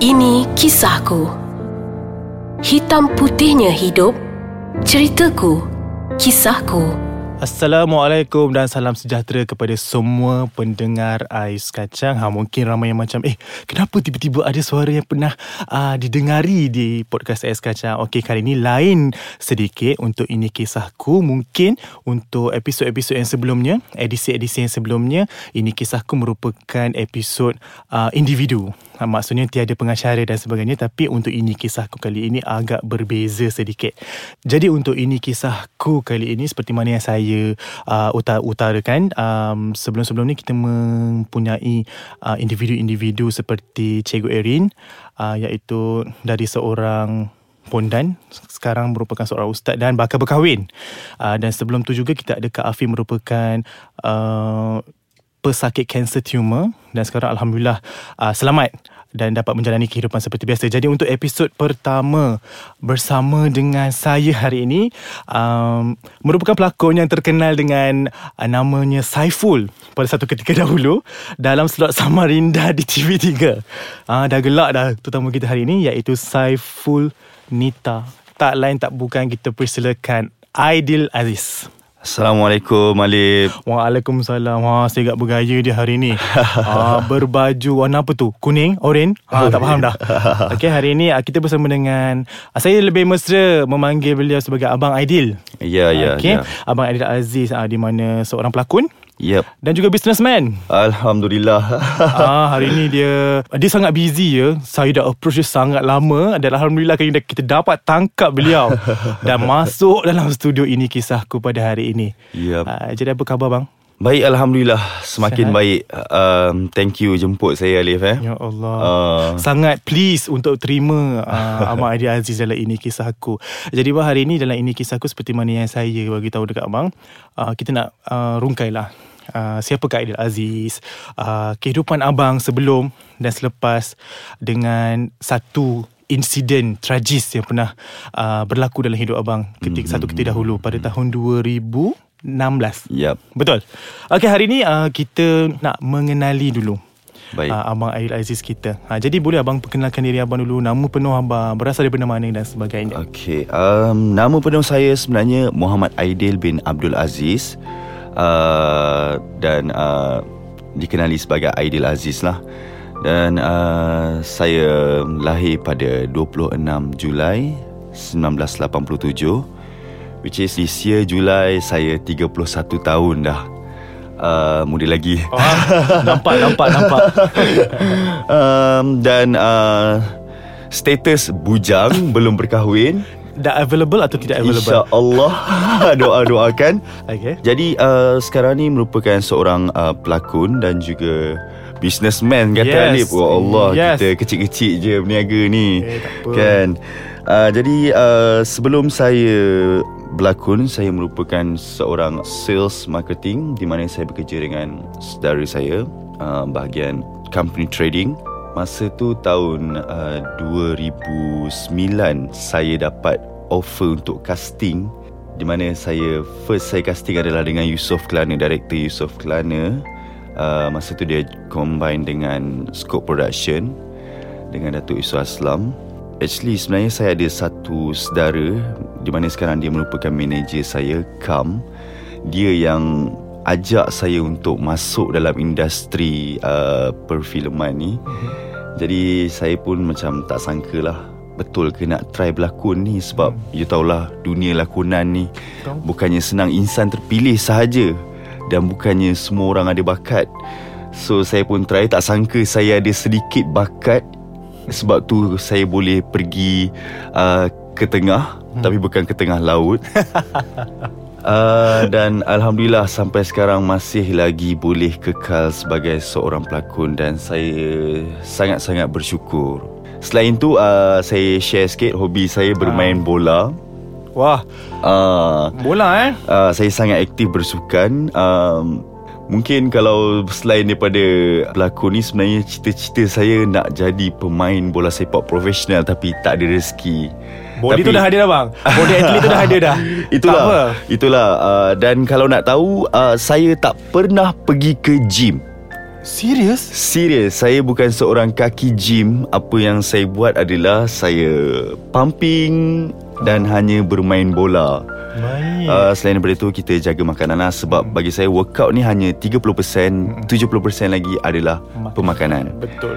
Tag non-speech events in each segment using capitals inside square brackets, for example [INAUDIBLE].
Ini kisahku. Hitam putihnya hidup. Ceritaku. Kisahku. Assalamualaikum dan salam sejahtera kepada semua pendengar Ais Kacang. Ha, mungkin ramai yang macam, eh kenapa tiba-tiba ada suara yang pernah uh, didengari di podcast Ais Kacang? Okey, kali ini lain sedikit untuk ini kisahku. Mungkin untuk episod-episod yang sebelumnya, edisi-edisi yang sebelumnya, ini kisahku merupakan episod uh, individu. Ha, maksudnya tiada pengacara dan sebagainya tapi untuk ini kisahku kali ini agak berbeza sedikit. Jadi untuk ini kisahku kali ini seperti mana yang saya uh, utar- utarakan um, sebelum-sebelum ni kita mempunyai uh, individu-individu seperti Cikgu Erin uh, iaitu dari seorang pondan sekarang merupakan seorang ustaz dan bakal berkahwin. Uh, dan sebelum tu juga kita ada Kak Afi merupakan uh, pesakit kanser tumor dan sekarang alhamdulillah uh, selamat dan dapat menjalani kehidupan seperti biasa. Jadi untuk episod pertama bersama dengan saya hari ini um, merupakan pelakon yang terkenal dengan uh, namanya Saiful pada satu ketika [LAUGHS] dahulu dalam slot Samarinda di TV3. Uh, dah gelak dah tetamu kita hari ini iaitu Saiful Nita. Tak lain tak bukan kita persilakan Aidil Aziz. Assalamualaikum Alif Waalaikumsalam ha, Saya agak bergaya dia hari ni [LAUGHS] ha, Berbaju warna apa tu? Kuning? Oren? Ha, tak faham dah [LAUGHS] Okay hari ni ah, kita bersama dengan ah, Saya lebih mesra memanggil beliau sebagai Abang Aidil Ya ya okay? ya Abang Aidil Aziz Di mana seorang pelakon Yep. Dan juga businessman. Alhamdulillah. [LAUGHS] Ah, Hari ni dia Dia sangat busy ya. Saya dah approach dia sangat lama Dan Alhamdulillah kali kita dapat tangkap beliau. [LAUGHS] Dan masuk dalam studio ini kisahku pada hari ini. Yep. Ah, Jadi apa khabar bang? Baik Alhamdulillah. Semakin Sihat? baik. Um, Thank you jemput saya Alif eh. Ya Allah. Uh, Sangat please untuk terima uh, Abang Adi Aziz dalam ini kisahku Jadi bang hari ini dalam ini kisahku Seperti mana yang saya bagi tahu dekat abang uh, Kita nak uh, rungkai lah Uh, siapakah Aidil Aziz. Uh, kehidupan abang sebelum dan selepas dengan satu insiden tragis yang pernah uh, berlaku dalam hidup abang ketika mm-hmm. satu ketika dahulu pada tahun 2016 Yep betul. Okey hari ni uh, kita nak mengenali dulu Baik. uh, Abang Aidil Aziz kita. Uh, Jadi boleh abang perkenalkan diri abang dulu Nama penuh abang Berasal daripada mana dan sebagainya? Okay um, Nama penuh saya sebenarnya Muhammad Aidil bin Abdul Aziz uh, Dan uh, Dikenali sebagai Aidil Aziz lah. Dan uh, Saya lahir pada 26 Julai 1987 Which is this year Julai Saya 31 tahun dah. Uh, Muda lagi. Oh, Nampak nampak nampak. [LAUGHS] Um, Dan uh, Status bujang Belum berkahwin Dah available atau tidak available? InsyaAllah. [LAUGHS] Doa-doakan. Okay. Jadi uh, sekarang ni merupakan seorang uh, pelakon Dan juga Businessman kata Yes. Alif. Wah Allah Yes. Kita kecil-kecil je berniaga ni. Eh. Kan? Uh, Jadi uh, sebelum saya berlakon Saya merupakan seorang sales marketing Di mana saya bekerja dengan saudara saya uh, Bahagian company trading. Masa tu tahun uh, 2009 Saya dapat offer untuk casting di mana saya first saya casting adalah dengan Yusof Kelana director Yusof Kelana. Uh, masa tu dia combine dengan Scope Production dengan Datuk Yusof Aslam. Actually sebenarnya saya ada satu saudara di mana sekarang dia merupakan manager saya Kam. Dia yang ajak saya untuk masuk dalam industri uh, perfilman ni. Jadi saya pun macam tak sangka lah Betul ke nak try berlakon ni Sebab hmm. you tahulah dunia lakonan ni Tahu. Bukannya senang insan terpilih sahaja Dan bukannya semua orang ada bakat So saya pun try Tak sangka saya ada sedikit bakat Sebab tu saya boleh pergi uh, ke tengah hmm. Tapi bukan ke tengah laut [LAUGHS] Uh, dan Alhamdulillah sampai sekarang masih lagi boleh kekal sebagai seorang pelakon dan saya sangat-sangat bersyukur. Selain tu uh, saya share sikit hobi saya bermain bola. Wah. Uh, Bola eh? Uh, saya sangat aktif bersukan. Um, mungkin kalau selain daripada pelakon ni sebenarnya cita-cita saya nak jadi pemain bola sepak profesional tapi tak ada rezeki. Body Tapi- tu dah ada dah bang? Body athlete tu dah ada dah? [LAUGHS] Itulah. Itulah. Uh, Dan kalau nak tahu uh, Saya tak pernah pergi ke gym Serius? Serius, saya bukan seorang kaki gym. Apa yang saya buat adalah saya pumping dan hanya bermain bola. Baik. Uh, selain daripada itu kita jaga makanan lah sebab bagi saya workout ni hanya 30%, 70% lagi adalah pemakanan. Betul.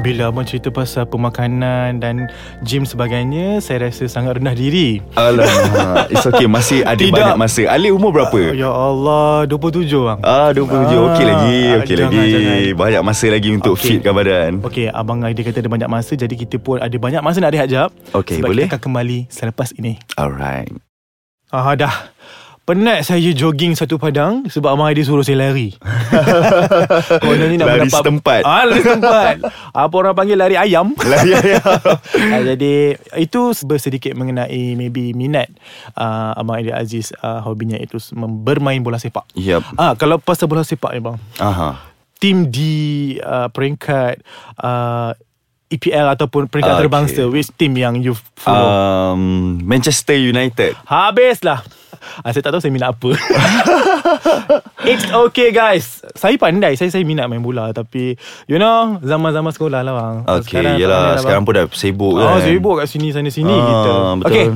Bila abang cerita pasal pemakanan dan gym sebagainya, saya rasa sangat rendah diri. Alamak, it's okay masih ada Tidak. banyak masa. Ali umur berapa? Ya Allah, 27 bang. Ah 27 Okey lagi Okey jangan, lagi jangan. Banyak masa lagi Untuk Okey. fitkan badan Okey, abang dia kata ada banyak masa jadi kita pun ada banyak masa nak rehat jap. Okey, sebab boleh? kita akan kembali selepas ini. Alright Ah dah. Penat saya jogging satu padang sebab abang Aidil suruh saya lari. [LAUGHS] Kononnya nak Lari mendapat setempat. Ah, lari setempat. Apa orang panggil lari ayam. [LAUGHS] Ya ya [LAUGHS] Ah, jadi itu bersedikit mengenai maybe minat uh, Abang Aidil Aziz uh, hobinya itu bermain bola sepak. Yep Ah kalau pasal bola sepak ni bang. Aha Tim di uh, peringkat uh, EPL ataupun peringkat Ah, Okay. terbangsa which team yang you follow? um, Manchester United Habislah. Ah, saya tak tahu saya minat apa. [LAUGHS] It's okay guys. Saya pandai. Saya saya minat main bola tapi you know zaman-zaman sekolah lah bang. Okay tak Yelah lah, Sekarang pun dah sibuk Oh, kan sibuk kat sini sana sini Ah, kita. betul. Okay.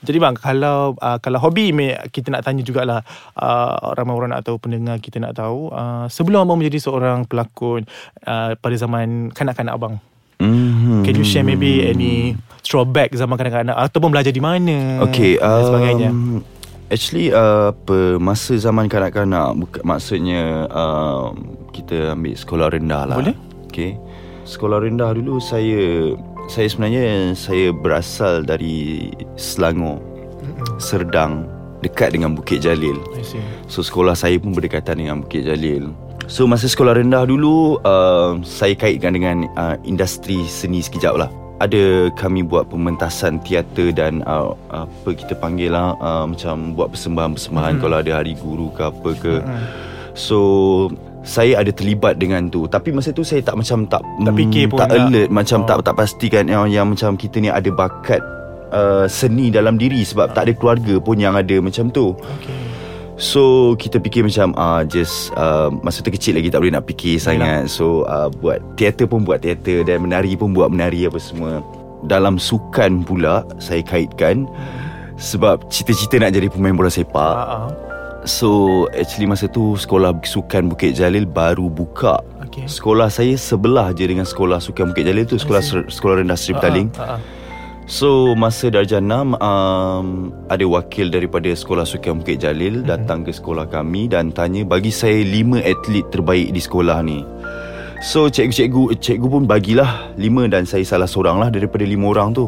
Jadi bang, kalau uh, kalau hobi kita nak tanya jugalah uh, ramai orang atau pendengar kita nak tahu uh, sebelum abang menjadi seorang pelakon uh, pada zaman kanak-kanak abang. mm-hmm. Can you share maybe any throwback zaman kanak-kanak ataupun belajar di mana Okay dan sebagainya. Actually uh, apa Masa zaman kanak-kanak buka, Maksudnya um, Kita ambil sekolah rendah lah. Boleh. Okay. Sekolah rendah dulu saya Saya sebenarnya Saya berasal dari Selangor. Serdang Dekat dengan Bukit Jalil. I see. So sekolah saya pun berdekatan dengan Bukit Jalil. So masa sekolah rendah dulu uh, Saya kaitkan dengan uh, industri seni sekejap lah ada kami buat pementasan teater dan uh, apa kita panggil lah uh, macam buat persembahan-persembahan Hmm. kalau ada hari guru ke apa ke. So saya ada terlibat dengan tu tapi masa tu saya tak macam tak Tak fikir pun tak alert macam Oh. tak tak pastikan yang, yang macam kita ni ada bakat uh, seni dalam diri sebab tak ada keluarga pun yang ada macam tu. Okay. So kita fikir macam uh, Just uh, Masa tu kecil lagi Tak boleh nak fikir sangat. So uh, buat Teater pun buat teater Dan menari pun buat menari Apa semua. Dalam sukan pula Saya kaitkan Sebab cita-cita nak jadi pemain bola sepak. So actually masa tu Sekolah sukan Bukit Jalil Baru buka. Okay. Sekolah saya sebelah je Dengan sekolah sukan Bukit Jalil tu Sekolah sekolah rendah Seri Petaling. ah, ah. So masa darjah 6 um, Ada wakil daripada Sekolah Sukan Bukit Jalil Datang ke sekolah kami Dan tanya Bagi saya 5 atlet terbaik di sekolah ni. So cikgu-cikgu Cikgu pun bagilah 5 Dan saya salah seorang lah Daripada 5 orang tu.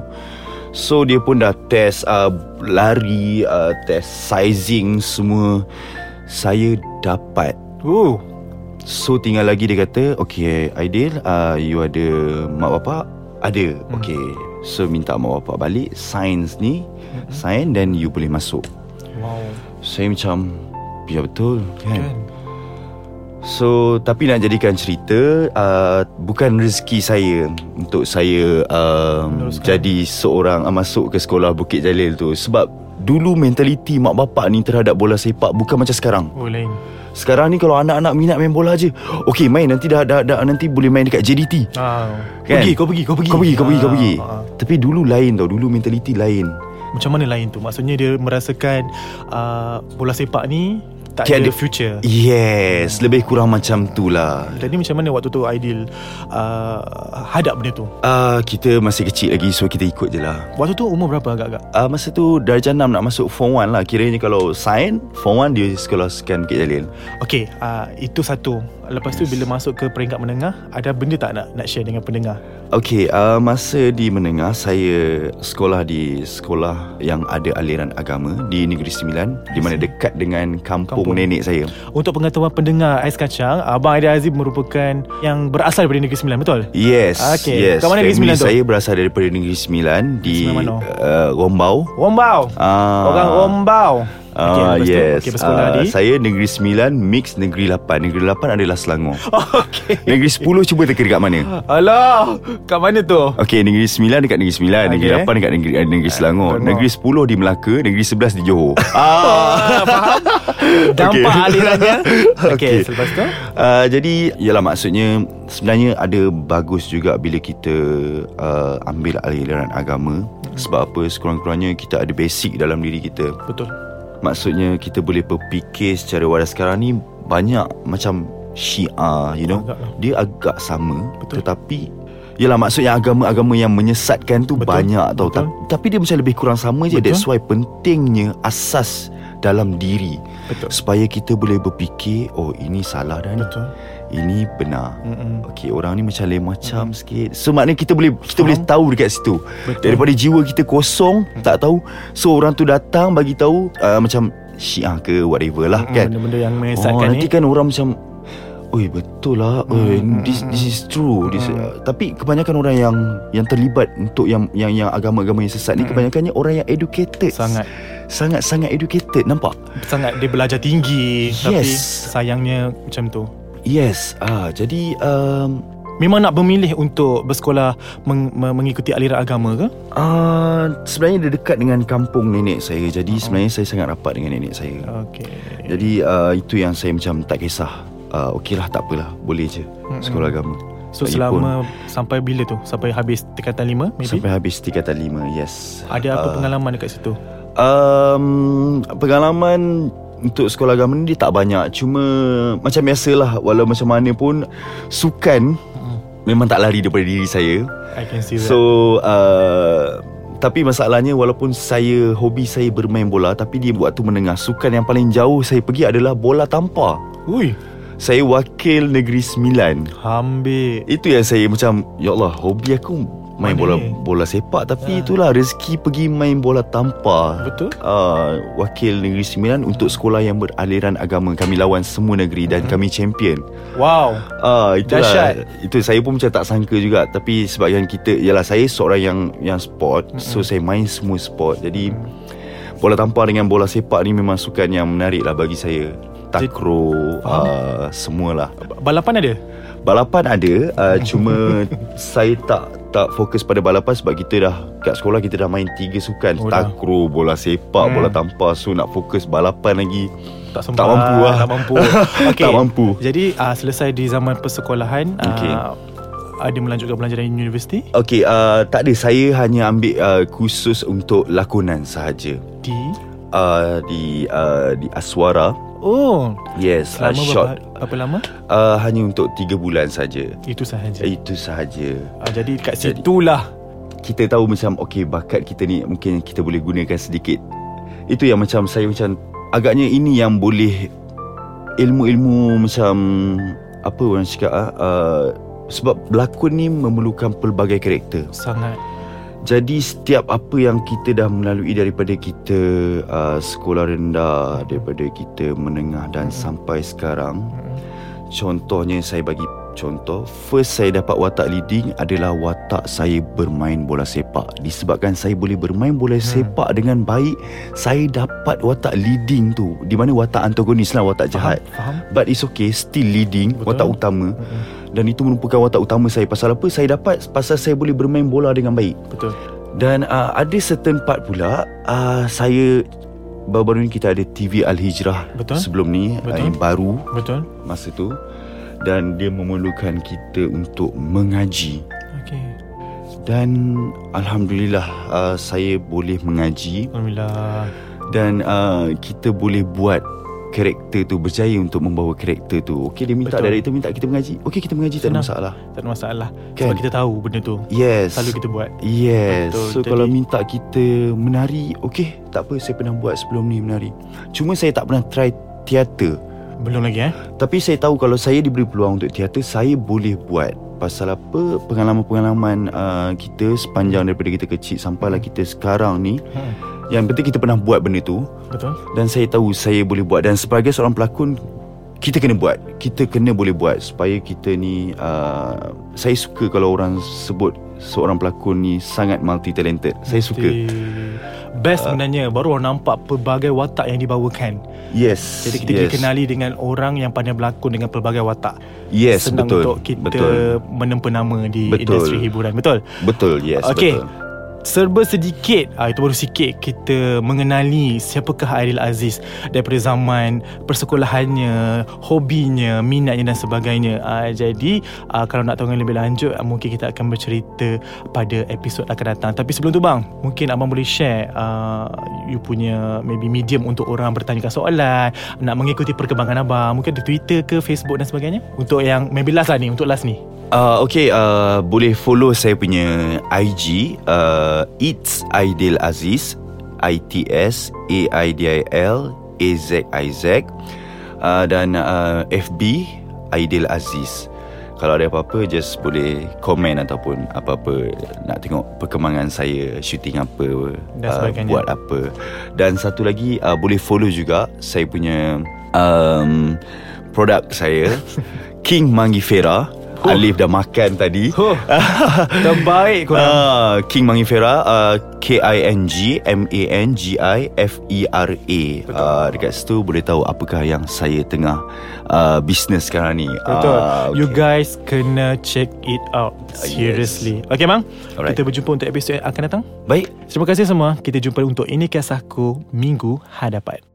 So dia pun dah test uh, Lari uh, Test sizing Semua. Saya dapat. Oh, So tinggal lagi dia kata Okay Aidil uh, You ada mak bapak? Ada. Okay So minta mak bapak balik Sains ni Sign Then you boleh masuk wow. Saya macam Ya betul kan, Kan? So Tapi nak jadikan cerita uh, Bukan rezeki saya Untuk saya um, Meneruskan. Jadi seorang uh, Masuk ke sekolah Bukit Jalil tu Sebab Dulu mentaliti mak bapak ni Terhadap bola sepak Bukan macam sekarang Oh, lain. sekarang ni kalau anak-anak minat main bola je Okay main nanti dah, dah, dah Nanti boleh main dekat JDT Ah. Kan? Pergi, kau pergi, kau pergi. Kau pergi, kau pergi, kau Ah, pergi ah, ah. Tapi dulu lain tau Dulu mentaliti lain Macam mana lain tu? Maksudnya dia merasakan uh, bola sepak ni tak Tiada- ada future. Yes Lebih kurang macam tu lah Jadi macam mana waktu tu Aidil uh, hadap benda tu? uh, Kita masih kecil lagi So kita ikut je lah Waktu tu umur berapa agak-agak? uh, Masa tu darjah 6 nak masuk form 1 lah Kiranya kalau sign Form 1 dia sekolah sekian Bukit Jalil Okay, uh, itu satu. Lepas tu bila masuk ke peringkat menengah, ada benda tak nak nak share dengan pendengar? Okay, uh, masa di menengah saya sekolah di sekolah yang ada aliran agama di Negeri Sembilan di mana dekat dengan kampung, Kampung. Nenek saya. Untuk pengetahuan pendengar Ais Kacang, Abang Aidil Aziz merupakan yang berasal daripada Negeri Sembilan, betul? Yes, Okay. yes. Kat mana Negeri Sembilan tu? Saya berasal daripada Negeri Sembilan di Sembilan uh, Rombau. Rombau. Ah, Orang Rombau. Ah tu? yes. Okey, bersekolah Ah, di? saya Negeri 9 mix Negeri 8. Negeri 8 adalah Selangor. [LAUGHS] Okey. Negeri 10 cuba teka dekat mana? Alah, kat mana tu? Okey, Negeri 9 dekat Negeri 9, Negeri Okey. 8 dekat Negeri eh, Negeri Selangor, Selangor. Negeri 10 di Melaka, Negeri 11 di Johor. [LAUGHS] Ah, faham? [LAUGHS] Dampak Okey. alirannya. Okey, Okey. selepas tu? Uh, jadi ialah maksudnya sebenarnya ada bagus juga bila kita uh, ambil aliran agama sebab apa sekurang-kurangnya kita ada basic dalam diri kita. Betul. Maksudnya kita boleh berfikir secara waras sekarang ni banyak macam Syiah, you know. Agak lah. Dia agak sama Betul. tetapi Yalah maksudnya agama-agama yang menyesatkan tu Betul. banyak tau Betul. Ta- Tapi dia macam lebih kurang sama je Betul. That's why pentingnya asas dalam diri Betul. Supaya kita boleh berfikir Oh ini salah dah ni Betul. Ini benar Mm-mm. Okey orang ni macam lain macam sikit So maknanya kita boleh Kita Faham. boleh tahu dekat situ Betul. Daripada jiwa kita kosong Tak tahu So orang tu datang bagi tahu uh, Macam syiah ke whatever lah Mm-mm, kan Benda-benda yang Oh menyesatkan nanti ni. kan orang macam Oi betul lah Oi, Hmm, this this is true this, uh, Tapi kebanyakan orang yang Yang terlibat Untuk yang yang yang agama-agama yang sesat ni Hmm. Kebanyakannya orang yang educated Sangat Sangat-sangat educated Nampak? sangat dia belajar tinggi tapi Yes. sayangnya macam tu. Yes ah Jadi um, Memang nak memilih untuk bersekolah meng, me- mengikuti aliran agama ke? uh, Sebenarnya dia dekat dengan kampung nenek saya Jadi sebenarnya saya sangat rapat dengan nenek saya Okey. Jadi uh, itu yang saya macam tak kisah uh, Okey lah tak apalah Boleh je Sekolah agama So Lagipun, selama sampai bila tu? Sampai habis tingkatan lima maybe? Sampai habis tingkatan lima Yes Ada apa Ah. pengalaman dekat situ? Um, pengalaman untuk sekolah agama ni dia tak banyak. Cuma macam biasalah Walau macam mana pun Sukan Memang tak lari daripada diri saya. I can see that. So uh, Tapi masalahnya Walaupun saya Hobi saya bermain bola Tapi di waktu menengah. Sukan yang paling jauh saya pergi adalah Bola tampar Ui, Saya wakil Negeri Sembilan. Ambil. Itu yang saya macam Ya Allah hobi aku Main bola ni? bola sepak Tapi Ah. itulah rezeki pergi main bola tampar Betul? uh, wakil Negeri Sembilan untuk sekolah yang beraliran agama kami lawan semua negeri dan kami champion. Wow. Ah itulah Dahsyat. itu saya pun macam tak sangka juga tapi sebabkan kita ialah saya seorang yang yang sport so saya main semua sport. Jadi bola tampar dengan bola sepak ni memang sukan yang menarik lah bagi saya. Takraw uh, semualah. Balapan ada? Balapan ada uh, Cuma [LAUGHS] Saya tak Tak fokus pada balapan Sebab kita dah Kat sekolah kita dah main Tiga sukan Oh, dah. Takraw Bola sepak Hmm. Bola tampar So nak fokus balapan lagi Tak sempat. Tak mampu lah. Tak mampu. [LAUGHS] Okay. Tak mampu. Jadi uh, selesai di zaman persekolahan. Okay. Uh, ada melanjutkan belajar di universiti Okay uh, Tak ada Saya hanya ambil uh, Khusus untuk lakonan sahaja di uh, Di uh, Di Aswara Oh. Yes uh, selama Short. berapa, berapa lama? Uh, Hanya untuk 3 bulan saja. Itu sahaja. Itu sahaja. Uh, jadi kat Jadi- situlah. kita tahu macam okay bakat kita ni mungkin kita boleh gunakan sedikit. Itu yang macam saya macam agaknya ini yang boleh ilmu-ilmu macam apa orang cakap ah uh, sebab berlakon ni memerlukan pelbagai karakter. sangat Jadi setiap apa yang kita dah melalui daripada kita uh, sekolah rendah, daripada kita menengah dan sampai sekarang Contohnya saya bagi contoh First saya dapat watak leading adalah watak saya bermain bola sepak. Disebabkan saya boleh bermain bola hmm. sepak dengan baik Saya dapat watak leading tu. Di mana watak antagonis lah watak jahat. Faham But it's okay Still leading Betul. Watak utama. Mm-mm. Dan itu merupakan watak utama saya. Pasal apa? Saya dapat? Pasal saya boleh bermain bola dengan baik. Betul. Dan uh, ada certain part pula uh, Saya Baru-baru ni kita ada TV Al-Hijrah Betul. Sebelum ni uh, Betul. Yang baru betul. masa tu. Dan dia memerlukan kita untuk mengaji. Okey. Dan alhamdulillah uh, saya boleh mengaji. Alhamdulillah. Dan uh, kita boleh buat karakter tu berjaya untuk membawa karakter tu. Okey dia minta Betul. director minta kita mengaji. Okey kita mengaji tak ada Senang. masalah. Tak ada masalah. Kan? sebab kita tahu benda tu. Yes. Selalu kita buat. Yes. Betul, So jadi- kalau minta kita menari Okay Tak apa saya pernah buat sebelum ni menari. Cuma saya tak pernah try teater. Belum lagi eh? Tapi saya tahu kalau saya diberi peluang untuk teater Saya boleh buat. Pasal apa? Pengalaman-pengalaman uh, kita Sepanjang daripada kita kecil Sampailah kita sekarang ni hmm. Yang penting kita pernah buat benda tu. Betul. Dan saya tahu saya boleh buat. Dan sebagai seorang pelakon Kita kena buat. Kita kena boleh buat Supaya kita ni uh, Saya suka kalau orang sebut Seorang pelakon ni Sangat multi talented Saya suka. Best sebenarnya Baru orang nampak Pelbagai watak yang dibawakan. Yes Jadi kita yes. dikenali dengan Orang yang pandai berlakon Dengan pelbagai watak. Yes Senang betul. untuk kita Betul. Menempa nama Di Betul. industri hiburan. Betul? Betul yes Okey. betul Serba sedikit ah, Itu baru sikit Kita mengenali Siapakah Aidil Aziz Daripada zaman Persekolahannya Hobinya Minatnya dan sebagainya. Ah, Jadi ah, Kalau nak tahu lebih lanjut ah, Mungkin kita akan bercerita Pada episod akan datang. Tapi sebelum tu bang Mungkin abang boleh share uh, You punya Maybe medium Untuk orang bertanyakan soalan Nak mengikuti perkembangan abang Mungkin ada Twitter ke Facebook dan sebagainya? Untuk yang Maybe last lah ni Untuk last ni. Uh, okay, uh, boleh follow saya punya IG uh, It's Aidil Aziz I-T-S A-I-D-I-L A-Z-I-Z uh, Dan uh, FB Aidil Aziz. Kalau ada apa-apa Just boleh komen Ataupun apa-apa Nak tengok perkembangan saya Shooting apa Dan uh. Buat apa. Dan satu lagi uh, Boleh follow juga Saya punya um, Produk saya [LAUGHS] King Mangifera Oh. Alif dah makan tadi Oh, [LAUGHS] terbaik korang. Uh, King Mangifera uh, K-I-N-G-M-A-N-G-I-F-E-R-A uh, Dekat situ boleh tahu Apakah yang saya tengah uh, Business sekarang ni Betul. Ah, You okay. guys kena check it out. Seriously. Okay bang. Alright. Kita berjumpa untuk episod yang akan datang. Baik Terima kasih semua. Kita jumpa untuk Ini Kisahku minggu hadapan.